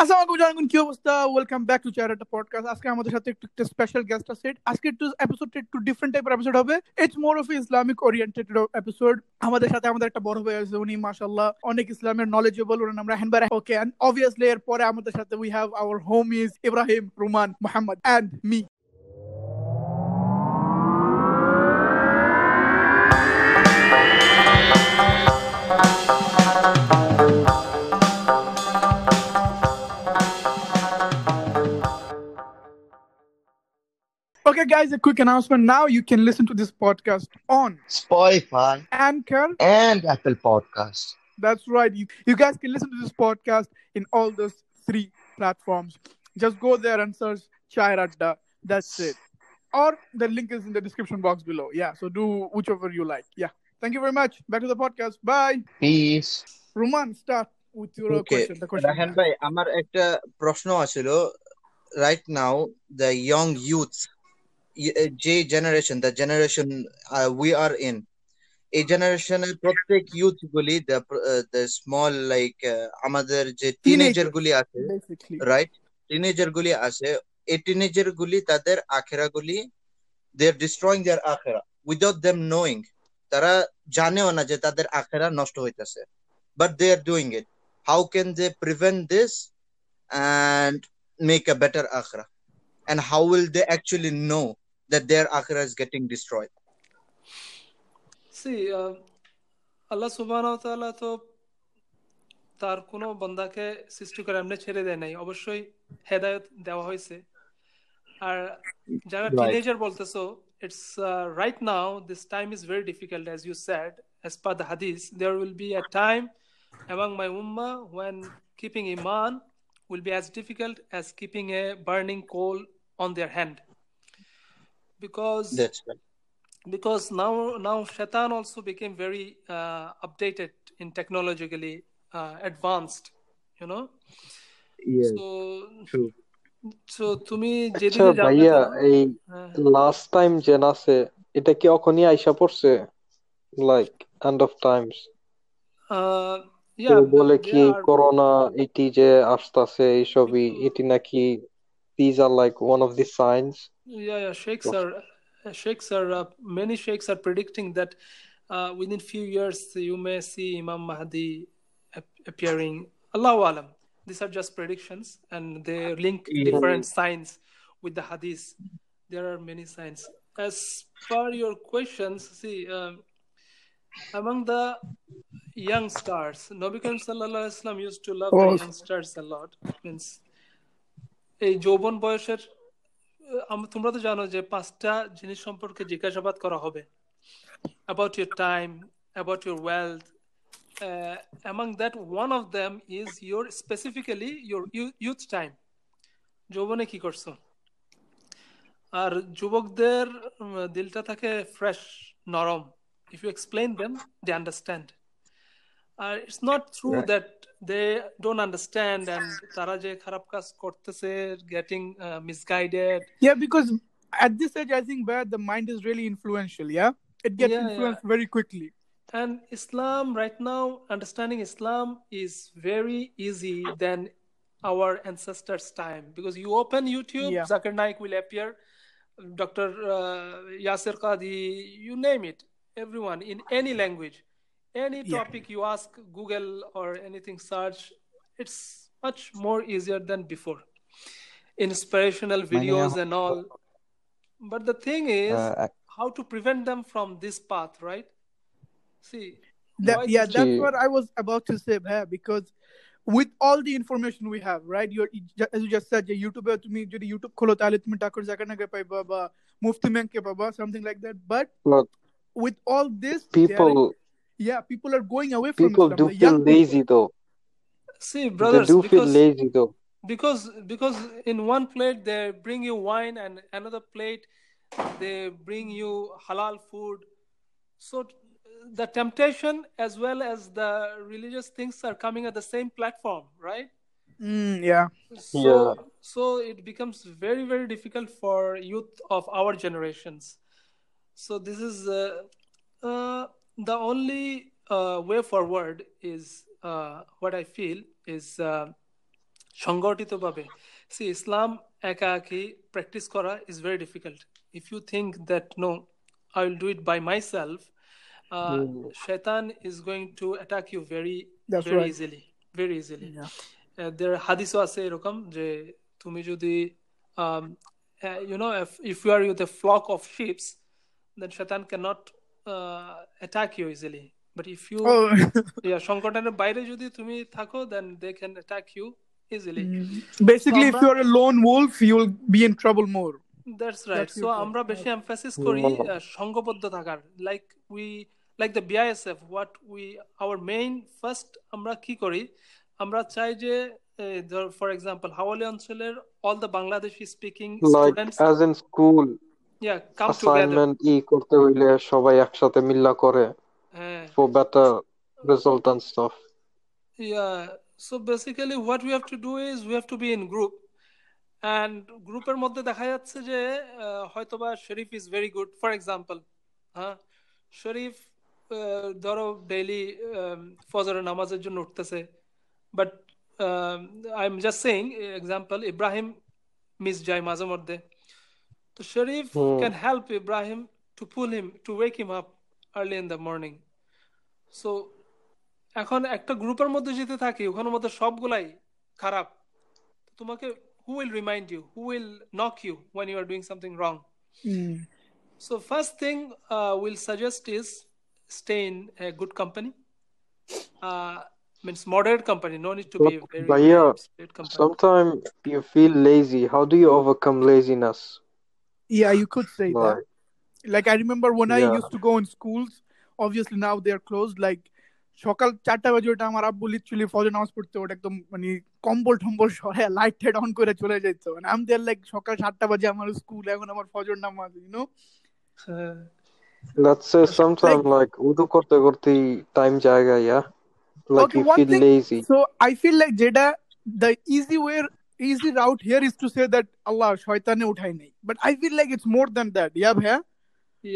আসসালামু আলাইকুম জানাগুন কি অবস্থা? ওয়েলকাম ব্যাক টু চ্যারেট পডকাস্ট আজকে আমাদের সাথে একটু একটা স্পেশাল গেস্ট আছে। আজকে একটু একটু ডিফারেন্ট টাইপের এপিসোড হবে। It's more of Islamic oriented episode আমাদের সাথে আমাদের একটা বড় ভাই আছে, উনি, মাশাআল্লাহ, অনেক ইসলামের নলেজেবল ওনার নাম রাহেন ওকে এন্ড অবভিয়াসলি এর পরে আমাদের সাথে we have our home is Ibrahim Ruman Mohammad and me Okay, guys, a quick announcement. Now you can listen to this podcast on Spotify Anchor. and Apple Podcast. That's right. You, you guys can listen to this podcast in all those three platforms. Just go there and search Chai Radda. That's it. Or the link is in the description box below. Yeah, so do whichever you like. Yeah. Thank you very much. Back to the podcast. Bye. Peace. Roman, start with your Okay. question. The question. Rahan ভাই আমার একটা প্রশ্ন আছিল right now the young youth যে generation the generation we are in এই জেনারেশনের প্রত্যেক youth গুলি দ্য স্মল লাইক আমাদের যে টিনেজার গুলি আছে. রাইট টিনেজার গুলি আছে এই টিনেজার গুলি তাদের আখেরা গুলি দে আর ডিস্ট্রয়িং দেয়ার আখেরা উইদাউট দেম নোয়িং তারা জানেও না যে তাদের আখেরা নষ্ট হইতেছে but they are doing it how can they prevent this and make a better akhira and how will they actually know that their akhira is getting destroyed C আল্লাহ সুবহান তাআলা তো তার কোনো বান্দাকে সৃষ্টি করে এমনি ছেড়ে দেয় নাই অবশ্যই হেদায়েত দেওয়া হয়েছে আর যারা Right. টিনেজার বলতেছো it's right now this time is very difficult as you said as per the hadith there will be a time among my ummah when keeping iman will be as difficult as keeping a burning coal on their hand because that's right because now now shaitan also became very uh, updated in technologically uh, advanced you know yes so true so তুমি আচ্ছা যেদিকে জানতে ভাইয়া চাও এই হ্যাঁ, last time যে আছে এটা কি এখনই আইসা পড়ছে like end of Times uh, কেউ yeah বলে they কি are করোনা এটি যে আসতাছে এইসবই এটি নাকি these are like one of the signs yeah, yeah. Sheikhs are sheikhs are uh, many sheikhs are predicting that uh, within few years you may see Imam Mahdi appearing. Allahu alam. These are just predictions, and they link different signs with the hadith. There are many signs. As far your questions, see um, among the young stars, Nabi Karim Sallallahu Alaihi Wasallam used to love oh. the young stars a lot. Means a Jobon Boyasher তোমরা তো জানো যে পাঁচটা জিনিস সম্পর্কে জিজ্ঞাসাবাদ করা হবে। About your time about your wealth among that one of them is your specifically your youth time যৌবনে কি করছ? আর যুবকদের দিলটা থাকে ফ্রেশ নরম। If you explain them they understand R it's not through that they don't understand and তারা যে খারাপ কাজ করতেছে getting uh, misguided Yeah, because at this age, I think where the mind is really influential. Yeah, it gets Yeah, yeah. influenced very quickly. And Islam, right now, understanding Islam is very easy than our ancestors' time because you open YouTube, Yeah. Zakir Naik will appear, Dr. Uh, Yasir Qadi, you name it, everyone in any language, any Yeah. topic you ask Google or anything search, it's much more easier than before. Inspirational videos and all. But the thing is, how to prevent them from this path, right? See, That, why yeah, this- that's Gee. what I was about to say, bhai, because with all the information we have, right? You're as you just said, yeah, YouTube to me, যদি YouTube খোলো তাহলে তুমি টাকার জায়গা না পাইবা বা মুফতি ব্যাংকে পাবা something like that. But But with all this, they are- people yeah, people are going away from people Islam. do The feel young people. lazy though see, brothers they brothers, do feel lazy though because because in one plate they bring you wine and another plate they bring you halal food. So the temptation as well as the religious things are coming at the same platform, right? Mm, yeah. So Yeah. so it becomes very very difficult for youth of our generations. So this is uh, uh, the only uh, way forward is uh, what I feel is uh, সংগঠিতভাবে C ইসলাম একা একই practice করা is very difficult if you think that no I will do it by my self Hmm. শেতান is going to attack you very That's very right. Easily very easily Yeah. দের হাদিসও আছে এরকম যে তুমি যদি you know if you R with a flock of ships then শেতান can not uh, attack you easily. But if you, oh. yeah, সংকটের বাইরে যদি তুমি থাকো, then they can attack you easily. Basically, so if you are a lone wolf, you'll be in trouble more. That's right. That's so আমরা বেশি emphasis করি সংঘবদ্ধ থাকার. Like we, like the BISF, what we, our main first আমরা কি করি? আমরা চাই যে ফর এক্সাম্পল হাওয়ালি অঞ্চলের all the Bangladeshi speaking students as in school assignment E e করতে হইলে সবাই একসাথে মিল্লা করে for better result and stuff yeah so basically what we have to do is we have to be in group and গ্রুপের মধ্যে দেখা যাচ্ছে যে হয়তোবা Sharif is very good for example হ্যাঁ শরীফ ধরো ডেইলি ফজরের নামাজের জন্য উঠতেছে। But I am just saying example Ibrahim miss যায় মাঝে মধ্যে। তো শরীফ Hmm. Can help Ibrahim two pool him to ওয়েক him up early in the morning so এখন একটা গ্রুপের মধ্যে যেতে থাকি ওখানের মধ্যে সবগুলাই খারাপ তোমাকে who will remind you who will knock you when you are doing something wrong Mm. So first thing will suggest is stay in a good company means moderate company no need to be But very Bhaiya, straight company sometimes you feel lazy how do you overcome laziness Yeah, you could say that. like Like I remember when I Yeah. used to go in schools. Obviously now they are closed. Like সকাল চারটা বাজে ওটা আমার আব্বু literally ফজর নামাজ পড়তে ওটা একদম মানে কম্বল টম্বল সরে লাইট টাইট অন করে চলে যেত মানে আমি দেয়ার লাইক সকাল সাতটা বাজে আমার স্কুল এখন আমার ফজর নামাজ you no Uh, let's say sometimes like উদু করতে করতে time জায়গা yeah like Okay, you one feel thing- lazy So I feel like যেটা the easy way easy route here is to say that Allah শয়তানে উঠাই নাই but I feel like it's more than that yeah ভাইয়া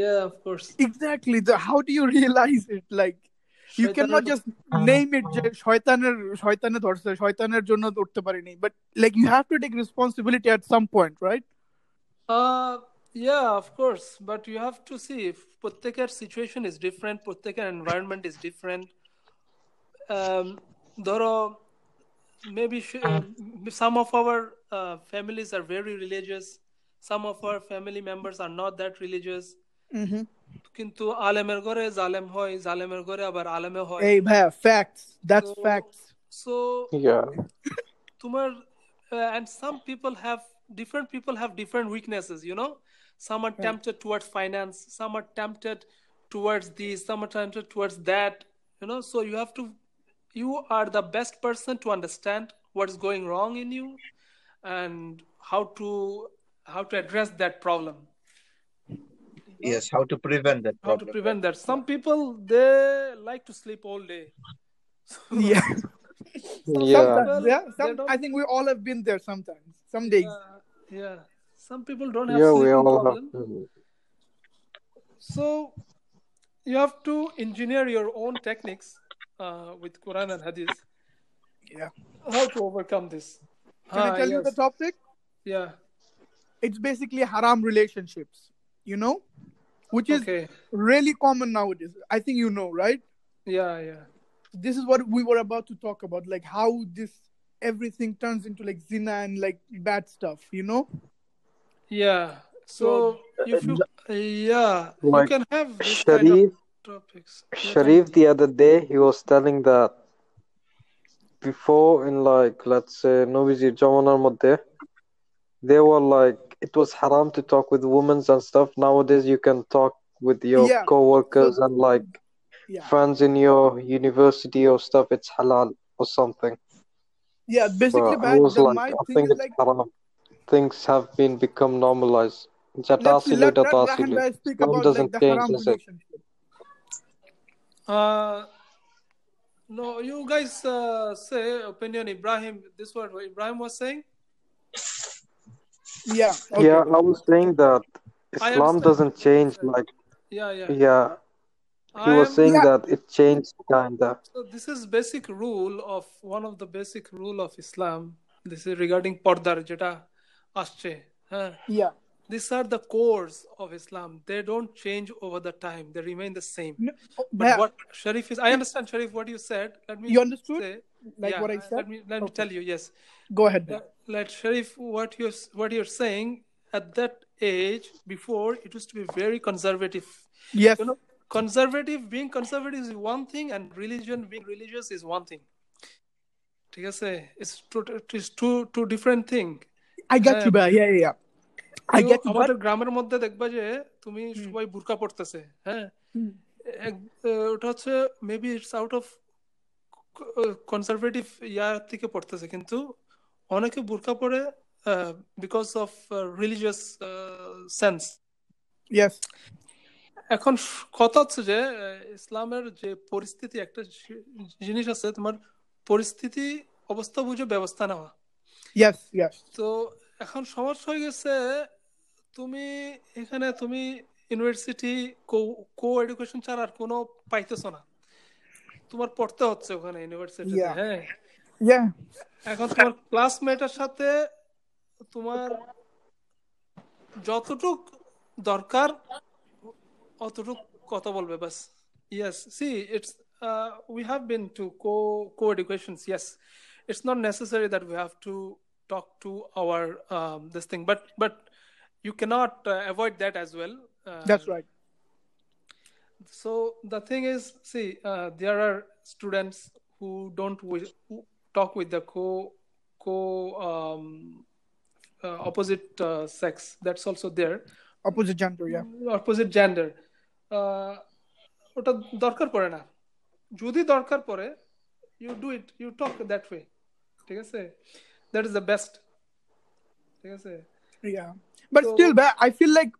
yeah of course exactly the, how do you realize it like you cannot just name it যে শয়তানের শয়তানে ধরছে শয়তানের জন্য উঠতে পারিনি but like you have to take responsibility at some point right Uh, yeah, of course. But you have to see if প্রত্যেকের situation is different, প্রত্যেকের environment is different. Um, ধরো, maybe sh- uh, some of our uh, families are very religious. Some of our family members are not that religious. mm-hmm. কিন্তু আলেমের ঘরে জালেম হয় জালেমের ঘরে আবার আলেমে হয় hey ভাইয়া facts that's So- facts so yeah তোমার uh, and some people have different people have different weaknesses you know some are Right. tempted towards finance some are tempted towards this some are tempted towards that you know so you have to you are the best person to understand what is going wrong in you and how to how to address that problem. Yes, how to prevent that how to prevent that. Some people they like to sleep all day. So- yeah yeah. sometimes yeah They some, I think we all have been there sometimes some days. Yeah, yeah. Some people don't have yeah we sleeping all have problem. So you have to engineer your own techniques uh, with Quran and Hadith. Yeah. How to overcome this? can I Ah, tell you the topic Yeah. it's basically haram relationships you know which is Okay. really common nowadays i think you know right Yeah, yeah. this is what we were about to talk about like how this everything turns into like zina and like bad stuff you know Yeah. So if you yeah, you can have this kind of Sharif topics. Sharif, the other day, he was telling that before in like, let's say, Noviji Jamanar Madde, they were like, it was haram to talk with women and stuff. Nowadays, you can talk with your yeah. co-workers and like yeah. friends in your university or stuff. It's halal or something. Yeah, basically, was I think it's like... haram. Things have been become normalized. Jata let, let, let, let, let, let, let, let, let, doesn't like change. Uh, no, you guys uh, say opinion Ibrahim. This what Ibrahim was saying. yeah okay. yeah I was saying that I Islam understand doesn't what you change said. like Yeah, yeah. yeah he I was am saying Yeah. that it changed kinda So this is basic rule of one of the basic rule of Islam this is regarding পর্দার যেটা আসছে হ্যাঁ Yeah. these are the cores of Islam. They don't change over the time. They remain the same. No, oh, But yeah. what Sharif is, I understand Sharif what you said. Let me You understood? say, Like yeah, what I Let said? me let me Okay. tell you. Yes, Go ahead. then. let, let Sharif what you what you're saying at that age before it used to be very conservative. Yes. You know, conservative being conservative is one thing, and religion being religious is one thing. ঠিক আছে? It's two, it's two two different thing. I get হ্যাঁ, you, আমাদের গ্রামের মধ্যে দেখবা যে তুমি সবাই বুরকা পড়তেছে হ্যাঁ? ওটা হচ্ছে maybe it's out of conservative ইয়া থেকে পড়তেছে কিন্তু অনেকে বুরকা পড়ে because of religious sense yes. এখন কথা হচ্ছে যে ইসলামের যে পরিস্থিতি একটা জিনিস আছে তোমার পরিস্থিতি অবস্থা বুঝে ব্যবস্থা নেওয়া. তো এখন সমস্যা হয়ে গেছে তুমি এখানে তুমি ইউনিভার্সিটি কো এডুকেশন ছাড়া আর কোনো পাইতেছো না। তোমার পড়তে হচ্ছে ওখানে ইউনিভার্সিটিতে হ্যাঁ? এখন তোমার ক্লাসমেটের সাথে তোমার যতটুক দরকার অতটুক কথা বলবে বাস yes see it's uh, we have been to co co-educations yes. It's not necessary we we have to talk to our um, this thing but but you cannot uh, avoid that as well uh, That's right. so the thing is see uh, there are students who don't wi- who talk with the co co um, uh, opposite uh, sex that's also there Opposite gender, yeah. Opposite gender ওটা দরকার পড়ে না যদি দরকার পড়ে you do it you talk that way ঠিক আছে that is the best ঠিক আছে Yeah. But So- still, but I feel like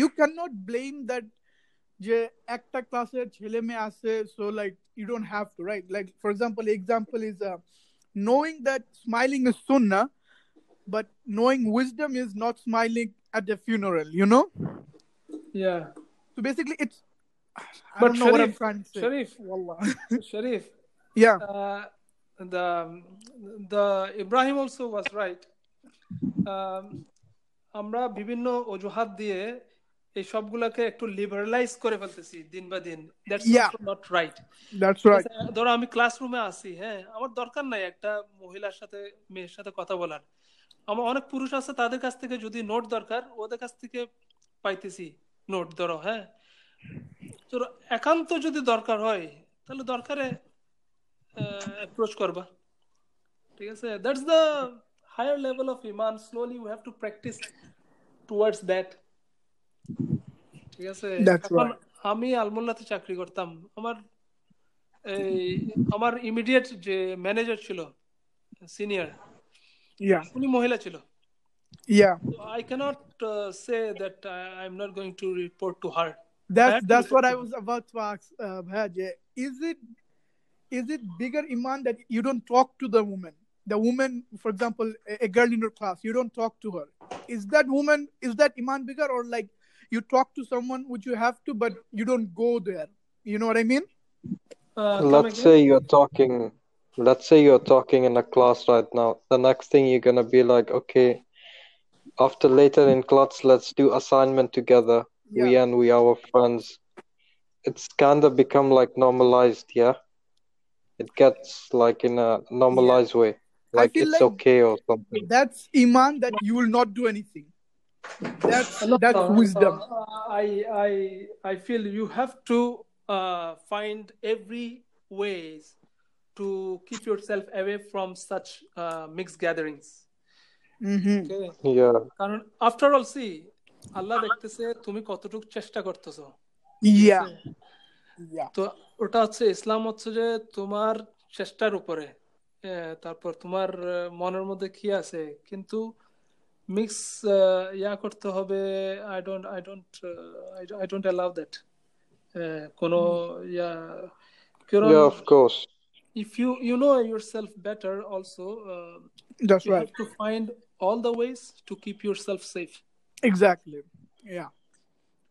you cannot blame that যে একটা ক্লাসে ছেলে মেয়ে আছে so like you don't have to right like for example example is uh, knowing that smiling is sunnah but knowing wisdom is not smiling at the funeral you know yeah so basically it's I But don't know what I'm Sharif- trying to say Sharif. Wallah. sharif yeah uh, the the Ibrahim also was right. Um, আমরা বিভিন্ন অজুহাত দিয়ে এই সবগুলোকে একটু লিবারালাইজ করে ফেলতেছি দিন বা দিন। That's not right right. আছে? ধরো আমি ক্লাসরুমে আছি হ্যাঁ। আমার দরকার নাই একটা মহিলার সাথে মেয়ের সাথে কথা বলার। আমার অনেক পুরুষ আছে তাদের কাছ থেকে যদি নোট দরকার ওদের কাছ থেকে পাইতেছি নোট ধরো হ্যাঁ। একান্ত যদি দরকার হয় তাহলে দরকারে অ্যাপ্রোচ করবা ঠিক আছে that's the higher level of Iman slowly we have to practice towards that ঠিক আছে That's এখন right. আমি আলমোল্লাতে চাকরি করতাম আমার এই আমার ইমিডিয়েট যে ম্যানেজার ছিল সিনিয়র yeah উনি মহিলা ছিল yeah I can't say that I am not going to report to her That's had to that's what I listen. was about to ask, uh, Bhaj. Is it bigger iman that you don't talk to the woman? The woman, for example, a, a girl in your class, you don't talk to her. Is that woman is that iman bigger or like you talk to someone which you have to, but you don't go there? You know what I mean? Uh, Let's say you're talking, let's say you're talking in a class right now. The next thing you're gonna be like, okay, after later in class, let's do assignment together. We and we our friends. It's kind of become like normalized, yeah It gets like in a normalized way, like feel it's like- okay or something. That's iman that you will not do anything. That's No, that's uh, wisdom. uh, I I I feel you have to uh, find every ways to keep yourself away from such uh, mixed gatherings. Mhm. Okay? Yeah. কারণ after all C আল্লাহ দেখতেছে তুমি কতটুকু চেষ্টা করতেছো Yeah. Yeah. তো ওটা হচ্ছে ইসলাম হচ্ছে যে তোমার চেষ্টার উপরে তারপর তোমার মনের মধ্যে কি আছে কিন্তু মিক্স ইয়া করতে হবে I don't I don't I don't allow that কোনো ইয়া কারণ Yeah, if you you know yourself better also uh, That's you right. have to find all the ways to keep yourself safe Exactly. Yeah.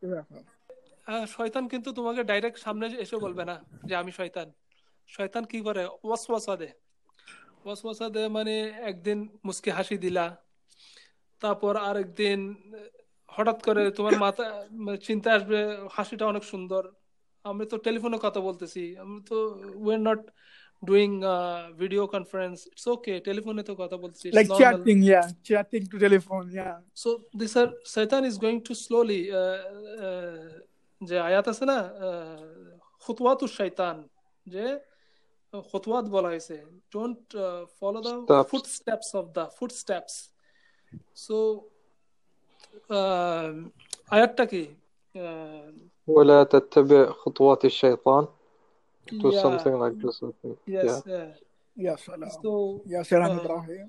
Yeah. শয়তান কিন্তু তোমাকে direct সামনে এসে বলবে না যে আমি শয়তান শয়তান কি করে ওয়াসওয়াসা দেয় ওয়াসওয়াসা দে মানে একদিন মুসকে হাসি দিলা তারপর আরেকদিন হঠাৎ করে তোমার মাথা চিন্তা আসবে হাসিটা অনেক সুন্দর আমি তো টেলিফোনে কথা বলতেছি আমি তো we are not doing video conference it's okay টেলিফোনে তো কথা বলছি it's Like normal. chatting, yeah, chatting to telephone, yeah. So this are Satan is going to slowly uh, uh, যে আয়াত আছে না খুতওয়াতু শয়তান যে খুতওয়াত বলা হয়েছে don't follow the Steps. Footsteps of the footsteps so আয়াতটা কি Uh, ولا تتبع خطوات الشيطان do yeah, something like this I think yes yeah yeah. Yeah, salam. so Yeah, salam uh, Ibrahim.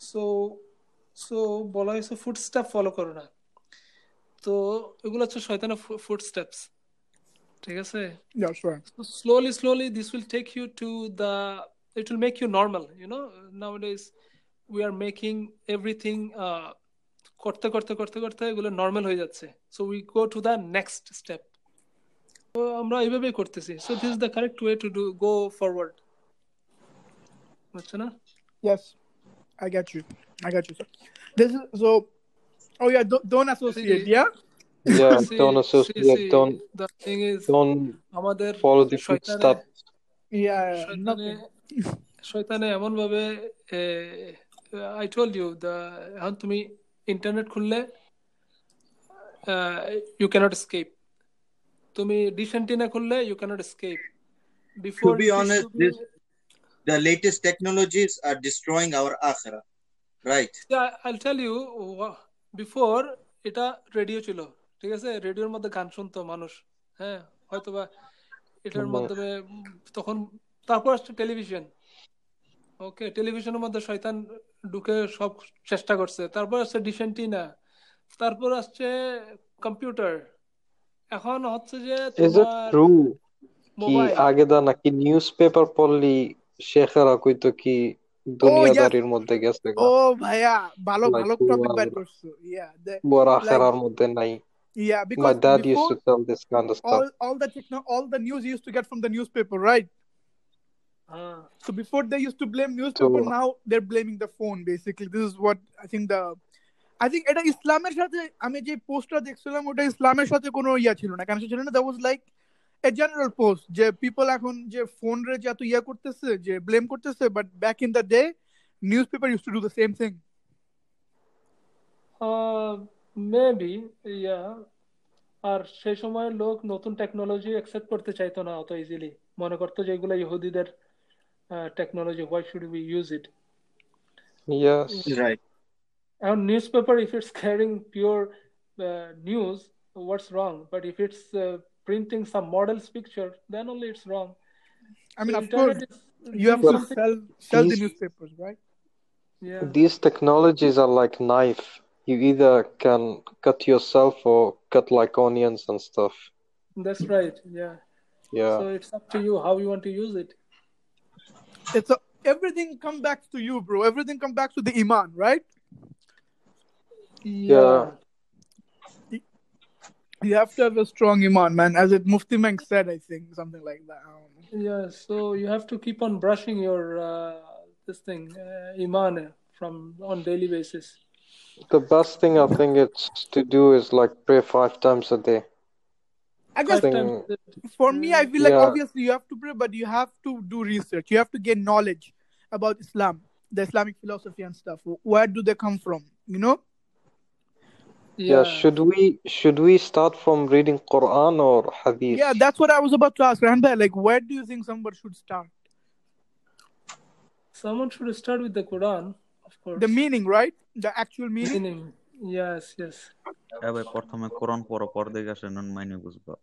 So so বলা হয়েছে ফুটস্টেপ ফলো করো না তো এগুলো হচ্ছে শয়তানের ফুড স্টেপস ঠিক আছে? Slowly slowly this will take you to the it will make you normal you know now we are making everything করতে করতে করতে করতে এগুলো নর্মাল হয়ে যাচ্ছে। So we go to the next step তো আমরা এইভাবেই করতেছি। So this is the correct way to do go forward বুঝছ না? Yes I get you I get you sir this is so Oh yeah, don't, don't associate. See- Yeah. yeah See- don't see- associate see, don't the thing is don't আমাদের follow the শয়তানে footsteps Yeah. শয়তানে Nothing. শয়তানে এমন ভাবে I told you দা এখন তুমি internet খুললে you cannot escape তুমি ডিশ অ্যান্টিনা খুললে you cannot escape before To be honest, this the latest technologies are destroying our akhirah. Right. আইল টেল ইউ before এটা রেডিও ছিল ঠিক আছে? রেডিওর মধ্যে গান শুনতো মানুষ হ্যাঁ? হয়তোবা এটার মাধ্যমে তখন তারপর আসছে টেলিভিশন ওকে টেলিভিশনের মধ্যে শয়তান ঢুকে সব চেষ্টা করছে। তারপর আসছে ডিসেন্টিনা তারপর আসছে কম্পিউটার এখন হচ্ছে যে তোমার কি আগে দা নাকি নিউজ পেপার পড়লি শেখেরা কইতো কি দুনিয়াদারির মধ্যে গেছে গা Oh, bhaiya, balo Like balo who topic are bad the- করছো. Yeah. The, বড় like আখেরার মধ্যে নাই yeah, my because dad used before to tell this kind of stuff all all the techno all the news you used to get from the newspaper, right? হ্যাঁ So before they used to blame newspaper, So- now they're blaming the phone. Basically, this is what I think the. I think এটা ইসলামের সাথে আমি যে পোস্টটা দেখছিলাম ওটা ইসলামের সাথে কোনো ইয়া ছিল না কেন ছিল না that was like a general post যে পিপল এখন যে ফোন রে যে এত ইয়া করতেছে যে ব্লেম করতেছে but back in the day newspaper used to do the same thing maybe yeah আর সেই সময় লোক নতুন টেকনোলজি অ্যাকসেপ্ট করতে চাইতো না অত ইজিলি মনে করতো যে এগুলো ইহুদিদের technology why should we use it yes. Right. এখন newspaper if it's carrying pure news what's wrong but if it's printing some model's picture, then only it's wrong. I mean, the of course, is, you have to sell sell these, the newspapers, right? Yeah. These technologies are like knife. You either can cut yourself or cut like onions and stuff. That's right. Yeah. Yeah. So it's up to you how you want to use it. It's a, everything come back to you, bro. Everything come back to the iman, right? yeah. yeah you have to have a strong iman, man. As it Mufti Menk said, I think something like that. I. Yeah. So you have to keep on brushing your uh, this thing uh, iman from on daily basis. the best thing I think it's to do is like pray five times a day I guess Five Thing- times. for me, I feel like Yeah. obviously you have to pray, but you have to do research. You have to gain knowledge about Islam, the Islamic philosophy and stuff. Where do they come from? You know? yeah should we should we start from reading Quran or Hadith Yeah, that's what I was about to ask, Randa. Like, where do you think somebody should start? Someone should start with the Quran, of course. The meaning, right? The actual meaning. meaning. Yes. Yes. এ ভাই প্রথমে কোরআন পড়ো পর দেখে আসে নন মাইনে বুঝবা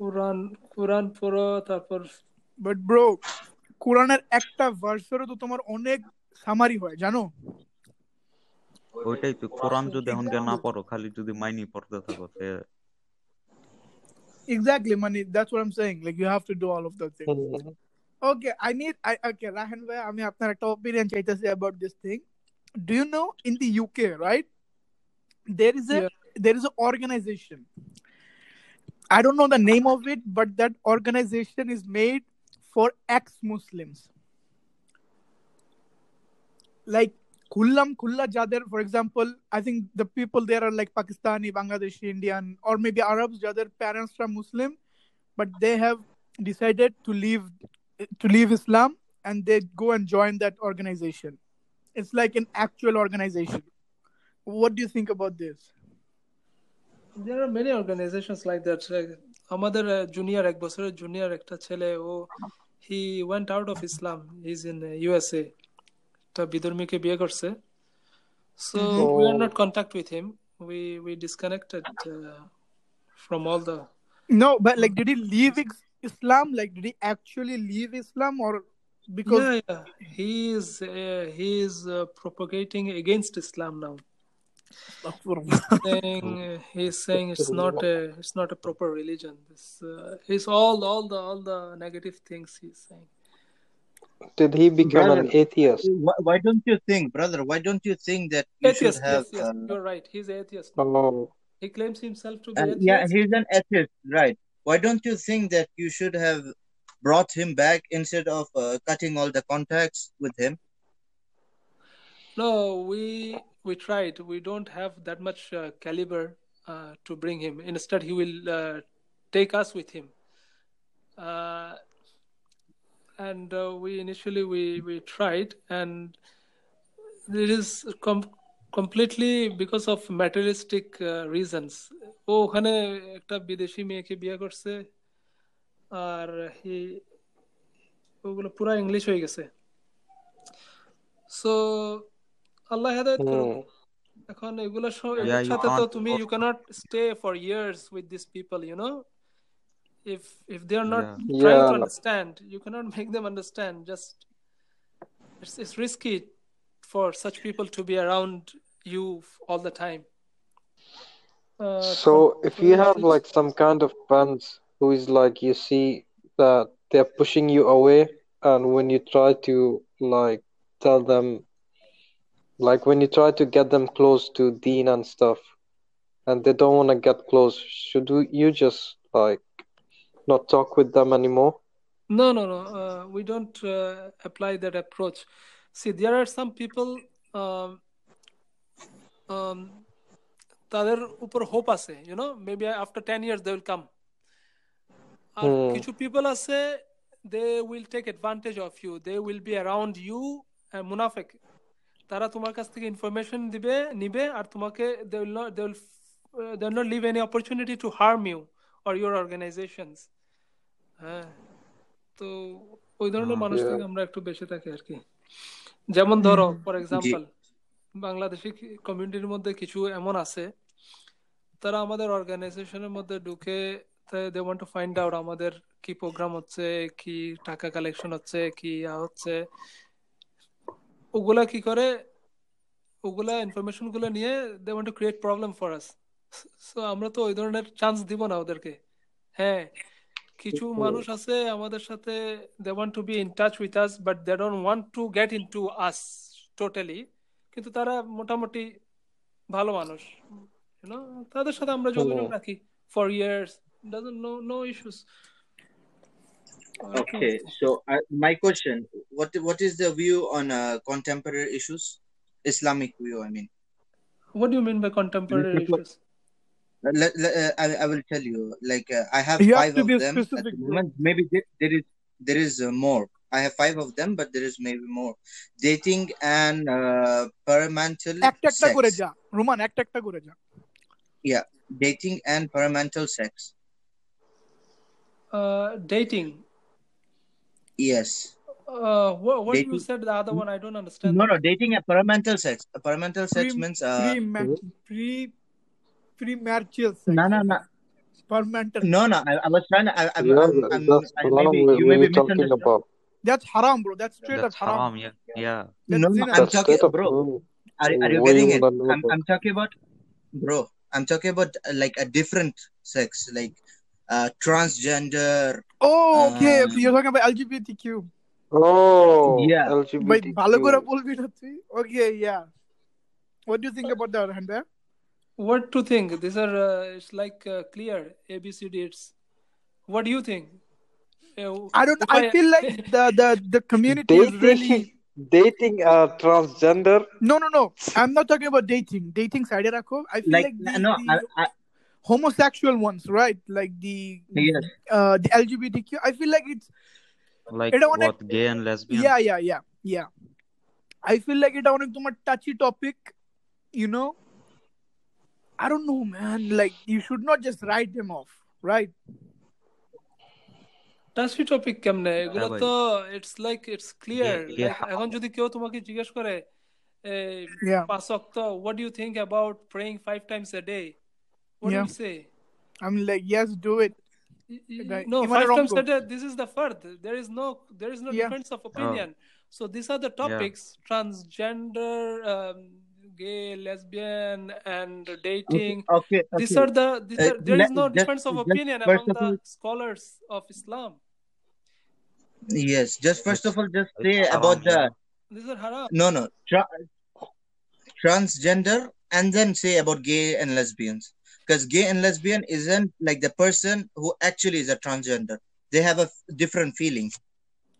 কোরআন কোরআন পড়ো তারপর But bro, কোরআনের একটা ভার্সেরও তো তোমার অনেক সামারি হয় জানো ওইটাই তো কোরআন যদি এখন গিয়ে না পড়ো খালি যদি মাইনি পড়তে থাকো সে Exactly, money. That's what I'm saying. Like you have to do all of those things. Mhm. Okay, I need. I okay, Rahan bhai, আমি আপনার একটা opinion চাইতেছি about this thing. Do you know in the UK, right? There is a Yeah. there is an organization. I don't know the name of it, but that organization is made for ex-Muslims. like Kullam Kulla Jader, for example, I think the people there are like Pakistani, Bangladeshi, Indian, or maybe Arabs, Jader parents are Muslim, but they have decided to leave to leave Islam and they go and join that organization. It's like an actual organization. What do you think about this? There are many organizations like that. Like, আমাদের junior এক বছরের junior একটা ছেলে ও he went out of Islam is in USA একটা বিধর্মীকে বিয়ে করছে so we are not contact with him we we disconnected from all the No, but like, did he leave ex- Islam? Like, did he actually leave Islam, or because yeah, yeah. he is uh, he is uh, propagating against Islam now. saying he's saying it's not a it's not a proper religion. This uh, he's all all the all the negative things he's saying. Did he become an atheist? why, why don't you think, brother? Why don't you think that you should Atheist, have? yes, yes, uh, you're right. He's atheist. Oh, He claims himself to be and atheist. yeah, he's an atheist, right? Why don't you think that you should have brought him back instead of uh, cutting all the contacts with him? No, we we tried. We don't have that much uh, caliber uh, to bring him. Instead, he will uh, take us with him Uh, and uh, we initially we we tried, and it is com- completely because of materialistic uh, reasons. ও ওখানে একটা বিদেশি মেয়েকে বিয়ে করছে আর হি ওগুলো পুরা English হয়ে গেছে সো আল্লাহ হেদায়েত করুক hmm. এখন এগুলো স- Yeah, এগুলোর you সাথে তো can't তুমি force you can't stay for years with this people you know if if they are not Yeah. trying to Yeah. understand you cannot make them understand just it's, it's risky for such people to be around you all the time uh, So com- if you have like some kind of friends who is like you see that they're pushing you away, and when you try to like tell them, like when you try to get them close to Dean and stuff, and they don't want to get close, should you just like not talk with them anymore? No, no, no. Uh, we don't uh, apply that approach. See, there are some people um, um, তাদের উপর hope আছে you know maybe after 10 years they will come R Hmm. কিছু people আছে they will take advantage of you they will be around you uh, মুনাফেক তারা তোমার কাছ থেকে ইনফরমেশন দিবে নিবে আর তোমাকে they will not they will uh, they will not leave any opportunity to harm you or your organizations হ্যাঁ তো ওই ধরনের মানুষ থেকে আমরা একটু বেঁচে থাকি আর কি। যেমন ধরো ফর এক্সাম্পল বাংলাদেশি কমিউনিটির মধ্যে কিছু এমন আছে তারা আমাদের অর্গানাইজেশনের মধ্যে ঢুকে they want to find out আমাদের কি প্রোগ্রাম হচ্ছে কি টাকা কালেকশন হচ্ছে কি হচ্ছে। ওগুলা কি করে? ওগুলা ইনফরমেশনগুলো নিয়ে they want to create problem for us so আমরা তো ওই ধরনের চান্স দিব না ওদেরকে। হ্যাঁ কিছু মানুষ আছে আমাদের সাথে they want to be in touch with us but they don't want to get into us totally কিন্তু তারা মোটামুটি ভালো মানুষ তাদের সাথে আমরা যোগাযোগ Hmm. রাখি for years doesn't no no issues Okay, so uh, my question: What what is the view on uh, contemporary issues? Islamic view, I mean. what do you mean by contemporary issues Uh, Let, let, uh, I, I will tell you. Like uh, I have You have five to of be them at specific, the bro. moment. Maybe there, there is there is uh, more. I have five of them, but there is maybe more. Dating and uh, parental একটা একটা করে sex. যা Roman একটা একটা করে যা Yeah, dating and parental sex. uh dating Yes. uh what, what you Dating. said the other one i don't understand No, that no. Dating and parental sex. Uh, parental sex pre means pre uh. pre premarital sex No, no, no. fermented No, no. I, I was trying to. I, I, Yeah, I'm, I'm, that's I, haram maybe we you may we're be talking misunderstood. about. that's haram bro that's straight That's up haram haram. Yeah. Yeah. that's No, no. zina I'm That's talking, straight up bro. wrong. Are, are you What do getting you it? wanna know I'm about? I'm talking about, bro. I'm talking about uh, like a different sex, like uh transgender. oh okay Um, okay you're talking about lgbtq Oh, yeah. ভাই ভালো করে LGBTQ. বলবি না তুই okay yeah what do you think about that Hanbir? what to think? These are uh, it's like uh, clear ABC dates. What do you think? Uh, I don't. I, I feel like the the the community dating, really... dating uh, transgender. No, no, no. I'm not talking about dating. Dating side. I feel like, like the, no. I, I homosexual ones, right? Like the yes. uh, the LGBTQ. I feel like it's like it what like, gay and lesbian. Yeah, yeah, yeah, yeah. I feel like it on a touchy topic, you know. I don't know, man. Like you should not just write them off, right? Touchy topic কেমনে এগুলো হ্যাঁ ভাই। তো it's like it's clear গে- গে- এখন যদি কেউ তোমাকে জিজ্ঞেস করে Yeah. পাঁচ ওয়াক্ত what do you think about praying five times a day what Yeah. do you say I'm like, yes, do it. Y- y- Right. no Iman five times Romko. a day this is the fard there is no there is no Yeah. difference of opinion so these are the topics transgender um, gay, lesbian, and dating. Okay, okay, okay. these are the these uh, are, uh, there is no just, difference of opinion among the all, scholars of Islam. Yes, just first of all, just say about the. These are haram. No, no, tra- transgender, and then say about gay and lesbians, because gay and lesbian isn't like the person who actually is a transgender. They have a f- different feeling.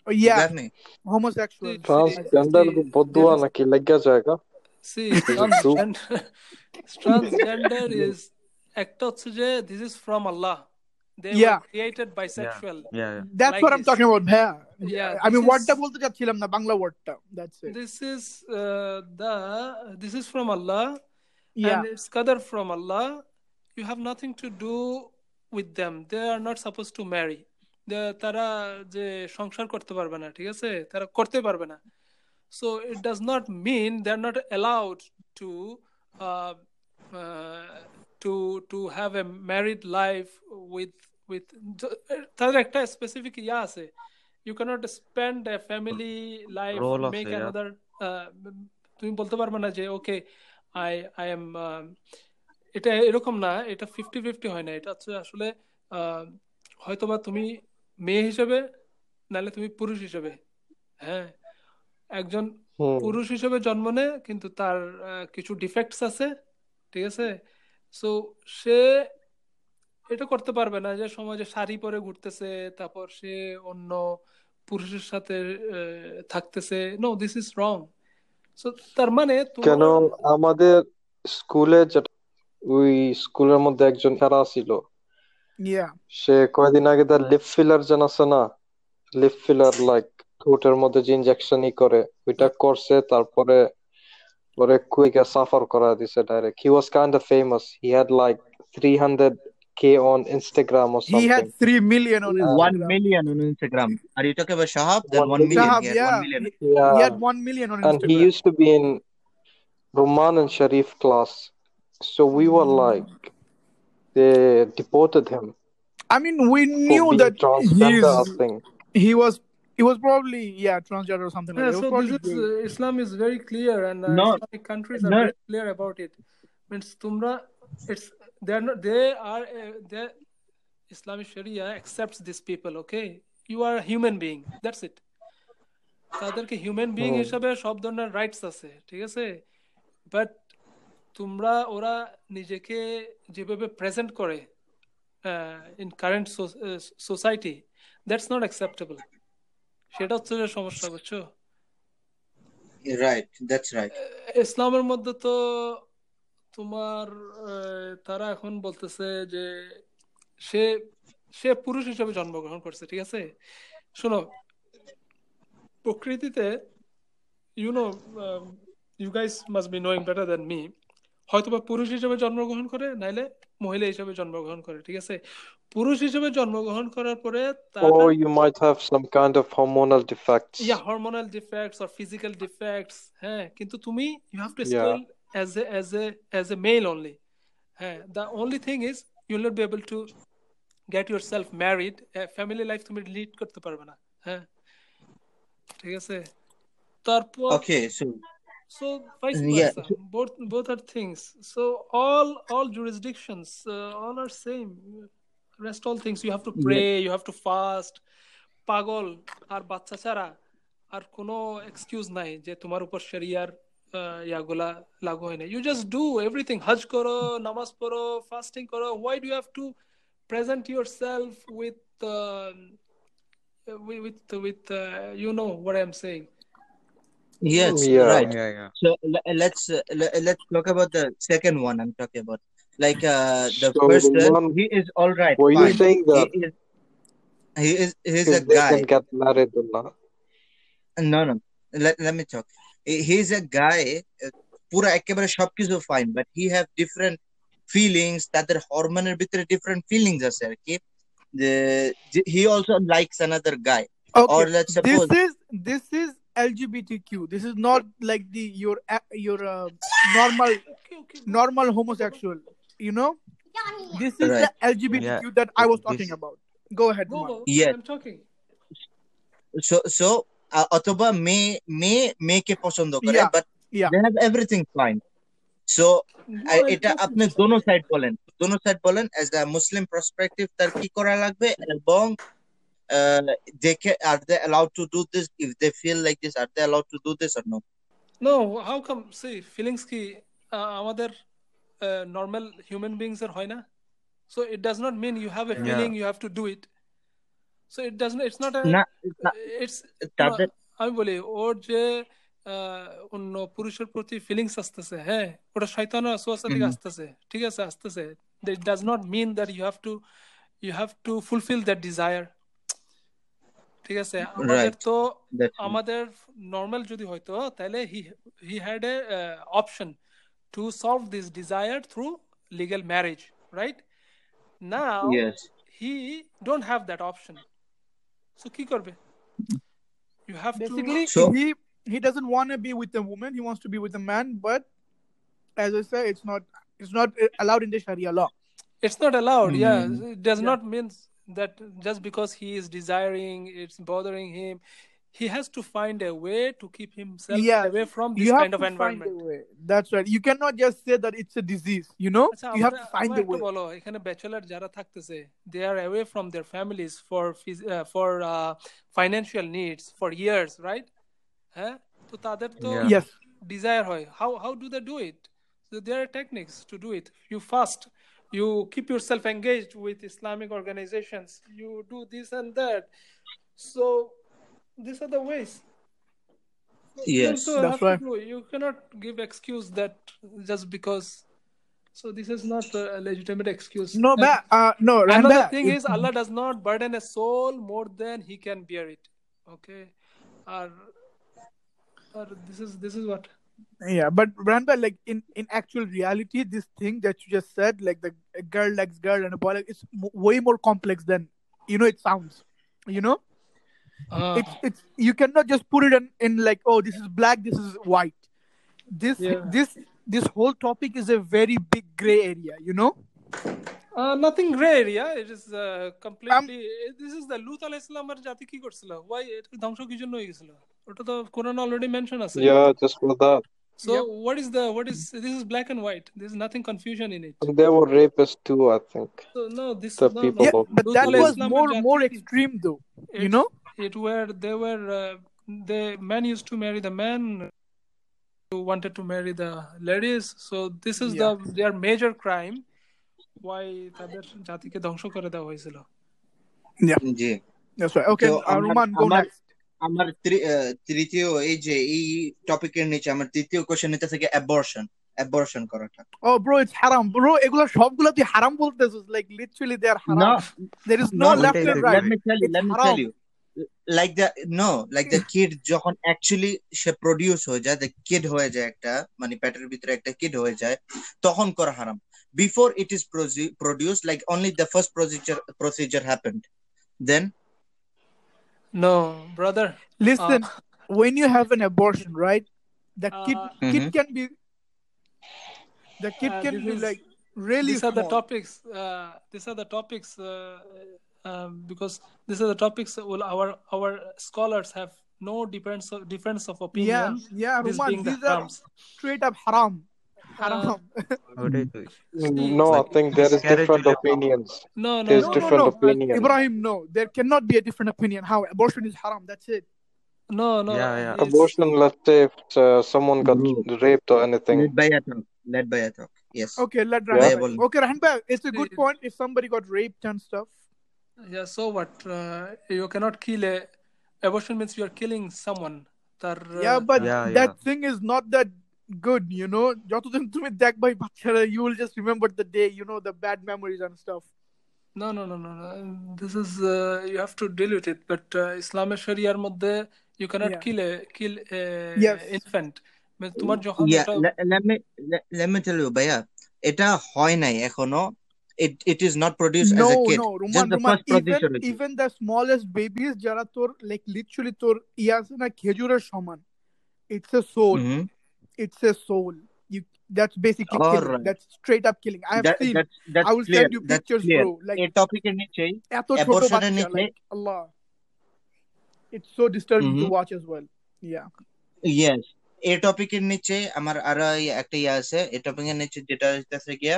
Oh, yeah, homosexual. Transgender, both See, Is it true? transgender, transgender is একটা হচ্ছে যে this is from Allah. They Yeah. were created bisexual. Yeah, yeah. That's like what I'm this. talking about. Yeah. Yeah, I mean, this wordটা is- বলতে চাচ্ছিলাম না বাংলা ওয়ার্ডটা that's it This is uh, the this is from Allah yeah and it's qadar from Allah. You have nothing to do with them. They are not supposed to marry. The- তারা যে সংসার করতে পারবে না ঠিক আছে তারা করতে পারবে না so it does not mean they're not allowed to uh, uh, to to have a married life with with তাদের একটা স্পেসিফিক ইয়া আছে you cannot spend a family life Role আছে, make yeah. another uh, তুমি বলতে পারবে না যে okay I I am এটা এরকম না এটা ফিফটি ফিফটি হয় না এটা হচ্ছে আসলে আহ, হয়তোবা তুমি মেয়ে হিসেবে নাহলে তুমি পুরুষ হিসেবে হ্যাঁ একজন পুরুষ হিসেবে জন্ম নেয় কিন্তু তার কিছু ডিফেক্টস আছে ঠিক আছে? সো সে এটা করতে পারবে না যে সমাজে শাড়ি পরে ঘুরতেছে তারপর সে অন্য পুরুষের সাথে আহ, থাকতেছে। No this is wrong so তার মানে কেন তোমার আমাদের স্কুলে যেটা ওই স্কুলের মধ্যে একজন খেলা ছিল সে কয়দিন আগে তার লিপ ফিলার যেন আছে না লিপ ফিলার লাইক he মধ্যে যে ইনজেকশনই করে ওইটা করছে তারপরে ওরে কুইকে সাফার করা দিছে direct he was kind of famous he had like 300 k on Instagram or something. He had three million on Instagram. One million on Instagram. Are you talking about Shahab? One. Shahab, he yeah. He had one million on Instagram. And he used to be in Ruman and Sharif class. So we were mm. like, they deported him. I mean, we knew that he was he was probably yeah transgender or something like Yeah, that. He so was probably this is gay. uh, Islam is very clear and uh, No, Islamic countries are no. very clear about it. Means tumra it's they're not they are uh, they Islamic Sharia accepts these people, okay? You are a human being. That's it. তাদেরকে human being হুম হিসেবে সব ধরনের rights আছে ঠিক আছে but তোমরা ওরা নিজেকে যেভাবে প্রেজেন্ট করে in current society that's not acceptable সেটা হচ্ছে সমস্যা বুঝছ Right. That's right. ইসলামের মধ্যে তো তোমার তারা এখন বলতেছে যে সে সে পুরুষ হিসেবে জন্মগ্রহণ করছে ঠিক আছে শোনো প্রকৃতিতে you know you guys must be knowing better than me হয়তোবা পুরুষ হিসেবে জন্মগ্রহণ করে নাইলে মহিলা হিসেবে জন্মগ্রহণ করে ঠিক আছে পুরুষ হিসেবে জন্মগ্রহণ করার পরে তার or you might have some kind of hormonal defects yeah hormonal defects or physical defects হ্যাঁ কিন্তু তুমি you have two yeah still as a as a as a mail only হ্যাঁ the only thing is you will not be able to get your self married family life তুমি lead করতে পারবে না হ্যাঁ ঠিক আছে তারপর Okay. So so vice yeah. versa both both are things so all all jurisdictions uh, all are same rest all things you have to Yeah. pray you have to fast পাগল আর বাচ্চা ছাড়া আর কোনো এক্সকিউজ নাই যে তোমার উপর শরিয়ার ইয়াগুলা লাগু হয় না ইউ জাস্ট ডু এভরিথিং হজ করো নামাজ পড়ো ফাস্টিং করো why do have to present yourself with with with you know what I am saying Yes, Yeah. right. Yeah, yeah. So le- let's uh, le- let's talk about the second one I'm talking about. Like uh, the So first the one, one- he is all right, Were you fine. saying He that is he is he's a if they guy. can get married or not? No, no. Let let me talk. He- He's a guy. uh, পুরা একেবারে সবকিছু fine but he have different feelings তাদের হরমোনের ভিতরে different feelings আছে আর কি যে he also likes another guy Okay, or let's this suppose is this is LGBTQ. This is not like the your a- your uh, normal Okay, okay. normal homosexual. You know, this is the Right. LGBTQ Yeah, that I was this- talking about. Go ahead, No, Umar. no, Yes. I'm talking. So so অথবা মেয়ে মেয়ে মেয়েকে পছন্দ করে Yeah. But Yeah. They have everything fine so No, R it এটা doesn't. আপনি দোনো side বলেন দোনো সাইড বলেন অ্যাজ আ মুসলিম পার্সপেক্টিভ তার কি করা লাগবে এবং দেখে আর দে allowed to do this if they feel like this are they allowed to do this or no No, how come? See, feelings কি আহ, আমাদের normal human beings এর হয় না। So it does not mean you have a. Feeling you have to do it so it does it's not it's আমি বলি ওর যে আহ, অন্য পুরুষের প্রতি ফিলিংস আসতেছে হ্যাঁ ওটা শয়তানের ওয়াসওয়াসা থেকে আসতেছে ঠিক আছে আসতেছে। It does not mean that you have to you have to fulfil that desire ঠিক আছে? আমাদের তো আমাদের নর্মাল যদি হয়তো তাহলে he he had a option to solve this desire through legal marriage, right? Now yes. he don't have that option. So ki korbe? You have basically to... so, he he doesn't want to be with a woman. He wants to be with a man, but as I say, it's not it's not allowed in the Sharia law. It's not allowed. Mm. Yeah, mm-hmm. it does yeah. not mean that just because he is desiring, it's bothering him he has to find a way to keep himself yeah. away from this you kind of environment. That's right. You cannot just say that it's a disease, you know? Achha, you have to find a way. বলো এখানে bachelor যারা they are away from their families for uh, for uh, financial needs for years, right? হ্যাঁ তো তাদের yes desire how how do they do it? So there are techniques to do it. You fast you keep yourself engaged with islamic organizations you do this and that so these are the ways. Yes. also That's have right. to you cannot give excuse that just because. So this is not a legitimate excuse. No, And ba, uh, no. another Randa, thing if- is allah does not burden a soul more than he can bear it. Okay? Or, or this is this is what. Yeah, but Randa, like in in actual reality, this thing that you just said, like the a girl likes girl and a boy, like, it's m- way more complex than you know it sounds. You know, Ah. it's it's you cannot just put it in, in like oh this is black, this is white. This Yeah. this this whole topic is a very big gray area. You know. Uh, nothing gray area. It is uh, completely. this is the লুত আলাইহিস সালামের জাতি কি করছিল? Why এটা ধ্বংস কি জন্য হয়ে গেছিল? ওটা তো কোরআন অলরেডি মেনশন আছে। Yeah, just for that. So what is the what is this is black and white. There is nothing confusion in it. And they were rapists too, I think. So no, this The no, people no. Yeah, of- but Lut that alayhi was salam more and more Jati- extreme though. You It- know. It were they were uh, the man used to marry the man who wanted to marry the ladies. So this is Yeah. the their major crime. Why তাদের জাতিকে ধ্বংস করে দেওয়া হয়েছিল। জি That's right. Okay, So, uh, আমার- Roman, go আমার- next. আমার তৃ- আহ, তৃতীয় এই যে এই টপিকের নিচে আমার তৃতীয় কোশ্চেন নিতে থেকে অ্যাবর্শন অ্যাবর্শন করাটা Oh, bro, it's haram, bro. এগুলা সবগুলা তুই হারাম বলতেছিস like literally they are haram. No, there is no no, left let and me- right. let me tell you It's let me haram. tell you like the no like the kid যখন actually সে produce হয়ে যায় the kid হয়ে যায় একটা মানে পেটের ভিতরে একটা কিড হয়ে যায় তখন করা হারাম before it is produce like only the first procedure procedure happened then No, brother. Listen, Uh, when you have an abortion, right? The kid Uh, kid Mhm. can be the kid Uh, can this be is- like really these are the small. topics. Uh, these are the topics uh, um, because these are the topics our our scholars have no difference of, difference of opinion. Yeah, yeah, this these the are straight up haram. Haram. Uh, mm, no, I think there is different opinions. No, no, There's no, different no, no. Ibrahim, no, there cannot be a different opinion. How abortion is haram. That's it. No, no. Yeah, yeah. Abortion, let's say if uh, someone got mm. raped or anything. Led by attack. Led by. Yes. Okay, led by yeah. Okay, Rahanba, it's a good point if somebody got raped and stuff. Yeah. So what? Uh, you cannot kill a. Abortion means you are killing someone. তার Yeah, but Yeah, that yeah. thing is not that good, you know. যতদিন তুমি দেখবাই বাচ্চারা, you will just remember the day, you know, the bad memories and stuff. no no no no no this is uh, you have to deal with it but uh, ইসলামের শরিয়ার মধ্যে you cannot Yeah. kill a kill a Yes. infant মানে তোমার যখন Yeah, এটা le- let me let, let me tell you, ভাইয়া এটা হয় নাই এখনো it, it is not produced no, as a kid. No, Ruman, the first even, even the smallest babies যারা তোর like literally it's a soul mm-hmm. it's a soul you that's basically killing. Right. that's straight up killing i have that, seen that's, that's i will clear. send you pictures clear. bro like a topic in নিচে এত like allah it's so disturbing mm-hmm. to watch as well yeah yes এ টপিকের নিচে আমার আরো একটা ইয়ে আছে এ টপিকের নিচে যেটা হচ্ছে গিয়া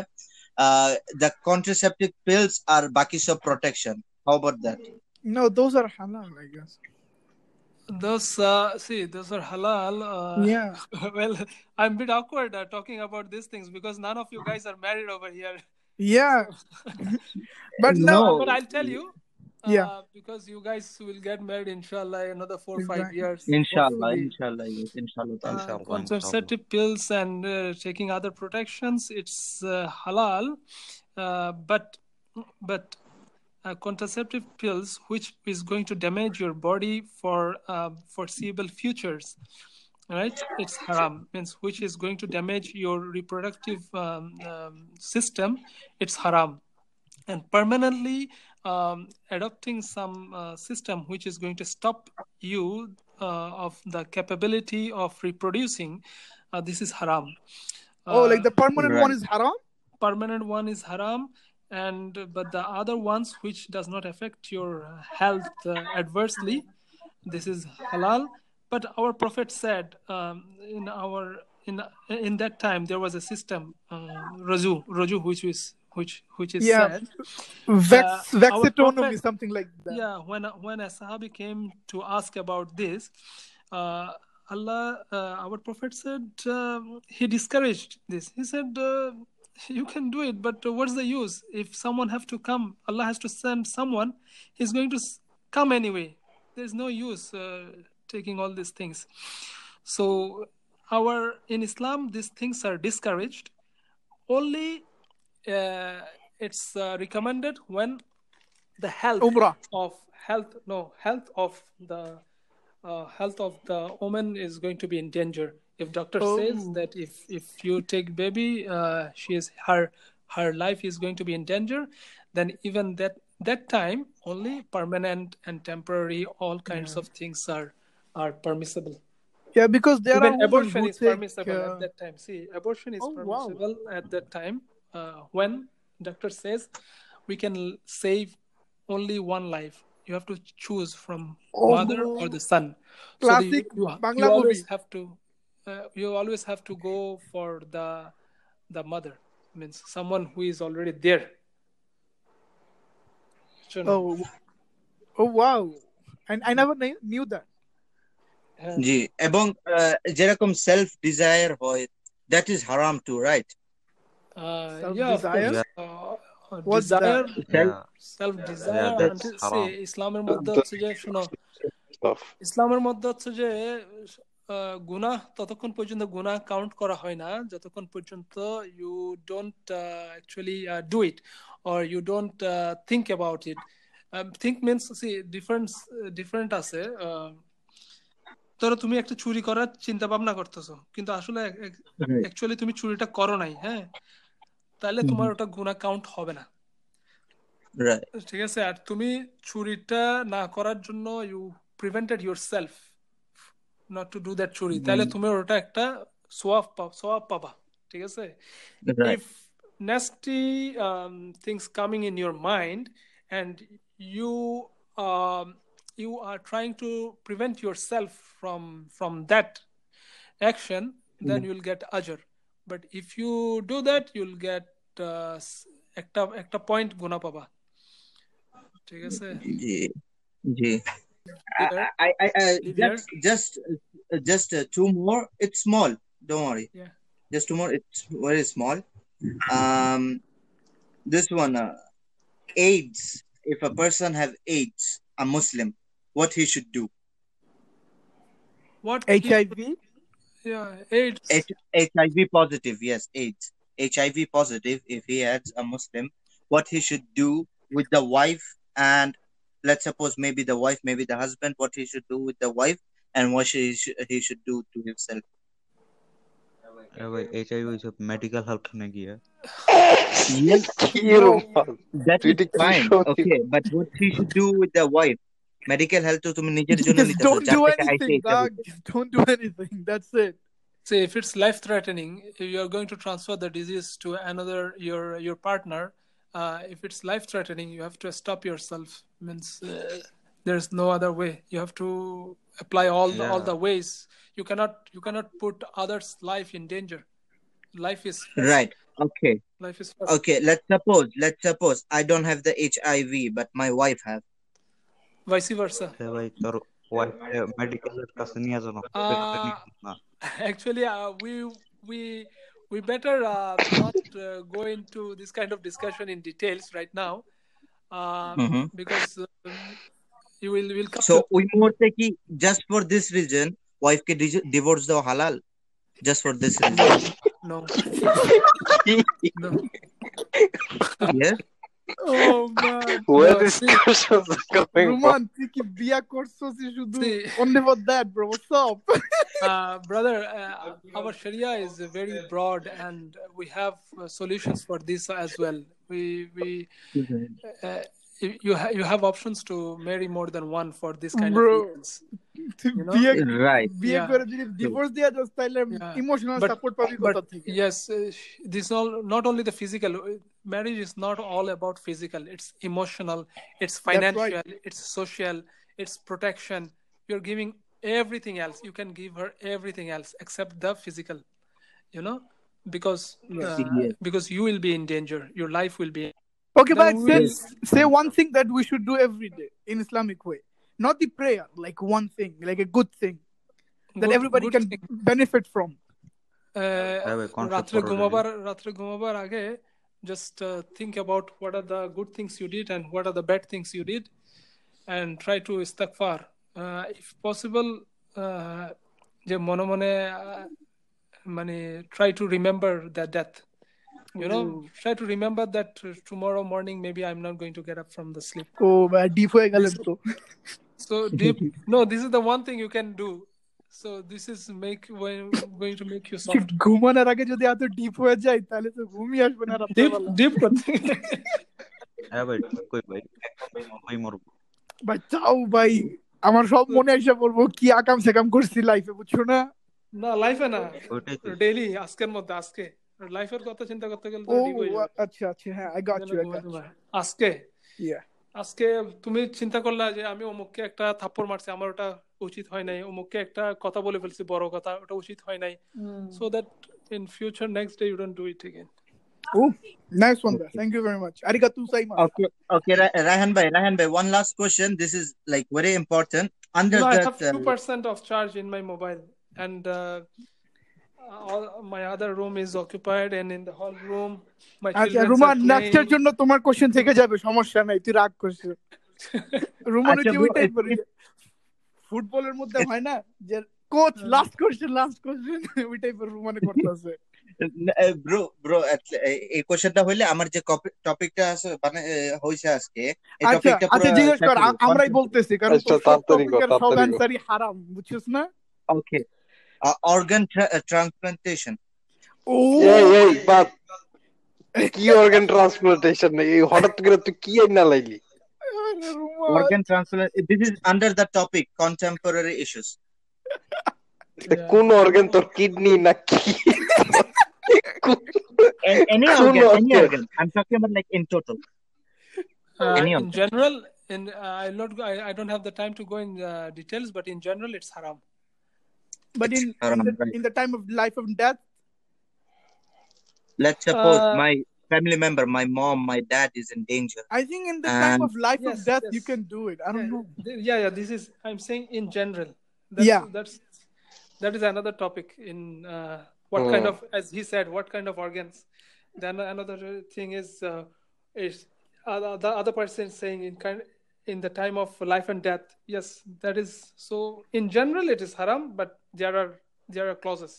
uh, the contraceptive pills are bakis of protection. How about that? No, those are halal, I guess. Those uh, see, those are halal. Uh, yeah. Well, I'm a bit awkward uh, talking about these things because none of you guys are married over here. Yeah. but no. no. But I'll tell you uh, Yeah. because you guys will get married inshallah another four or five years. Inshallah hopefully. inshallah yes inshallah uh, Inshallah, contraceptive pills and uh, taking other protections it's uh, halal. Uh, but but uh, contraceptive pills which is going to damage your body for uh, foreseeable futures right? It's haram. Means which is going to damage your reproductive um, um, system it's haram. And permanently um, adopting some uh, system which is going to stop you uh, of the capability of reproducing uh, this is haram. Oh, like the permanent one is haram? permanent one is haram and but the other ones which does not affect your health uh, adversely this is halal. But our prophet said um, in our in in that time there was a system uh, raju raju which is which which is Yeah. said Vex, Uh, vexitonomy, something like that. yeah when when a sahabi came to ask about this uh, allah uh, our prophet said um, he discouraged this. He said uh, you can do it but uh, what's the use? If someone have to come allah has to send someone he's going to come anyway. There's no use uh, taking all these things. So our in islam these things are discouraged. Only uh, it's uh, recommended when the health Umrah. of health no health of the uh, health of the woman is going to be in danger if doctor says Oh. that if if you take baby uh, she is her her life is going to be in danger then even that that time only permanent and temporary all kinds of things are are permissible Yeah, because there even are abortion is take, permissible uh, at that time see abortion is Oh, wow. permissible at that time uh, when doctor says we can l- save only one life you have to choose from Oh. mother or the son so the, Classic you, you Bangla always movie. have to uh, you always have to go for the the mother means someone who is already there Sure. Oh, oh wow. And I never knew, knew that. Uh, জি এবং আহ, যেরকম self desire হয় that is হারাম two right uh, yeah, Self-desire? What's desire, Yeah. self desire, Yeah, that's see ইসলামের মধ্যে হচ্ছে যে শোনো ইসলামের মধ্যে হচ্ছে যে গুনাহ ততক্ষণ পর্যন্ত গুনাহ কাউন্ট করা হয় না যতক্ষণ পর্যন্ত you don't actually do it or you don't think about it think means see difference different আছে uh, ধরো তুমি একটা চুরি করার চিন্তা ভাবনা করতেছো কিন্তু আসলে অ্যাকচুয়ালি তুমি চুরিটা করো নাই হ্যাঁ? তাহলে তোমার ওটা গুনাহ কাউন্ট হবে না রাইট ঠিক আছে আর তুমি চুরিটা না করার জন্য you prevented yourself not to do that চুরি তাহলে তুমি ওটা একটা সোয়াব সোয়াব পাবা ঠিক আছে right if nasty um, things coming in your mind and you um, you are trying to prevent yourself from from that action then you'll get ajr but if you do that you'll get uh, s- একটা একটা point গুণা পাবা ঠিক আছে জি জি Here, I, I, I, Live just, just, uh, just uh, two more. It's small. Don't worry. yeah Just two more. It's very small. Um, this one, uh, AIDS. If a person have AIDS, a Muslim, what he should do? what he should, HIV. Yeah, AIDS. H- HIV positive, yes, AIDS. HIV positive, if he has a Muslim, what he should do with the wife and let's suppose maybe the wife, maybe the husband, what he should do with the wife and what he, sh- he should do to himself. HIV is a medical help nahi hai. Yes, that is fine. Okay, but what he should do with the wife? Medical health তো তুমি নিজের জন্য Just নিতেছো don't যার do থেকে আইসে anything, এটা dog. হইছে। Just don't do anything. That's it. Say if it's life threatening, if you are going to transfer the disease to another your your partner, uh, if it's life threatening, you have to stop yourself. Means uh, there's no other way. You have to apply all the, all Yeah. the ways. You cannot you cannot put others' life in danger. Life is first. Right. Okay. Life is first. Okay. Let's suppose. Let's suppose I don't have the HIV, but my wife have. vice versa. actually uh, we we we better uh, not uh, go into this kind of discussion in details right now uh, mm-hmm. because um, you will will come so to... we more ki just for this reason wife ke divorce the halal just for this reason. No. No. Yes? Oh man. where no. this See discussion is coming from Roman, তুই কি বিয়া করছস শুধু see, only for that, bro. What's up? uh, brother, uh, our Sharia is very broad, and we have uh, solutions for this as well. We we uh, you you, ha- you have options to marry more than one for this kind Bro. of reasons. তুই You know? বিয়ে Right. বিয়ে Yeah. করে যদি divorce দিয়া যাস তাহলে Yeah. Emotional But support পাবি but কোথা থেকে yes, uh, this all not only the physical. uh, Marriage is not all about physical. It's emotional. It's That's right. financial. It's social. It's protection. You're giving everything else. You can give her everything else except the physical. You know, because Yes. uh, Yes. because you will be in danger. Your life will be. Okay, Then but we say, will. say one thing that we should do every day in Islamic way. Not the prayer, like one thing, like a good thing that Good, everybody good can thing. benefit from. Uh, হ্যাঁ ভাই concept রাত্রে করো ঘুমাবার রাত্রে ঘুমাবার আগে just uh, think about what are the good things you did and what are the bad things you did and try to istighfar uh, if possible uh, যে মনে মনে uh, মানে try to remember the death you know try to remember that uh, tomorrow morning maybe i'm not going to get up from the sleep Oh, deep হয়ে গেলেন তো so deep no this is the one thing you can do so this is make when going to make you soft ঘুমানোর আগে যদি এত deep হয়ে যায় তাহলে তো ঘুমই আসবে না deep রাত্রেবেলা deep করতে হ্যাঁ ভাই ঠিক কই ভাই একদমই মরবো ভাই চাও ভাই আমার সব মনে এসে বলব কি আকাম সেকাম করছি লাইফে বুঝছ না না লাইফে না ডেইলি আজকের মধ্যে আজকে লাইফের কথা চিন্তা করতে গেলে তো ও deep হয়ে যাবে। আচ্ছা আচ্ছা হ্যাঁ আই গট ইউ যেন ঘুমাতে পারে। আজকে ইয়া আজকে তুমি চিন্তা করলা যে আমি অমুককে একটা থাপ্পড় মারছি আমার ওটা উচিত হয় নাই অমুককে একটা কথা বলে ফেলছি বড় কথা ওটা উচিত হয় নাই so that in future next day you don't do it again Oh, nice one there. Thank you very much. Arigato gozaimasu. Okay. Okay. Ra- Rahan bhai. Rahan bhai. One last question. This is like very important. Under No, I that. have two uh, percent of charge in my mobile, and uh, all my other room is occupied, and in the hall room, my আচ্ছা রুমান নেক্সটের জন্য তোমার question থেকে যাবে সমস্যা নাই তুই রাগ করছিস রুমান আচ্ছা, হচ্ছে ওই টাইপের ফুটবলের মধ্যে হয় না যে কোচ লাস্ট কোশ্চেন লাস্ট কোশ্চেন ওই টাইপের রুমানে করতেছে। bro, bro, এই- কোশ্চেনটা হইলে আমার যে টপিকটা আছে মানে হইছে আজকে এই আচ্ছা টপিকটা আচ্ছা জিজ্ঞেস কর আমরাই বলতেছি কারণ আচ্ছা, তোর সব। অ্যান্সারই হারাম বুঝছিস না? Okay অর্গান ট্রান্সপ্লান্টেশন ও এই এই বাদ কি অর্গান ট্রান্সপ্লান্টেশন এই হঠাৎ করে তুই কি না লাইলি আরে Ruman organ transplant this is under the topic contemporary issues কোন অর্গান তোর কিডনি না কি A- any Cool organ any organ. organ i'm talking about like in total Uh, Any of in general, in uh, I'll not go, I, I don't have the time to go in uh, details, but in general, it's haram. but in in the, right. in the time of life and death let's suppose Uh, my family member my mom my dad is in danger I think in the time of life of Yes, death you can do it I don't yeah, know yeah, yeah. This is I'm saying in general. That's, Yeah. that's that is another topic. In uh, what kind Hmm. of, as he said, what kind of organs. Then another thing is uh, is uh, the other person saying in kind in the time of life and death. Yes, that is so. In general, it is haram, but there are there are clauses.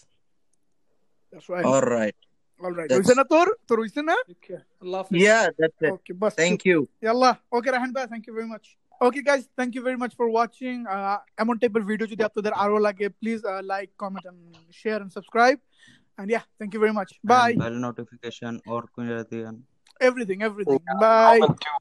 That's right. All right. All right. That's- হইছে না তোর তোর হইছে না Okay. Allah Hafiz. Yeah, that's it. Okay bus Thank you. ইয়াল্লাহ ওকে রাহান ভাই thank you very much okay guys thank you very much for watching এমন টাইপের ভিডিও যদি আপনাদের আরো লাগে please like comment and share and subscribe and yeah thank you very much by Bell notification or kunjatian. Everything everything by Comment too.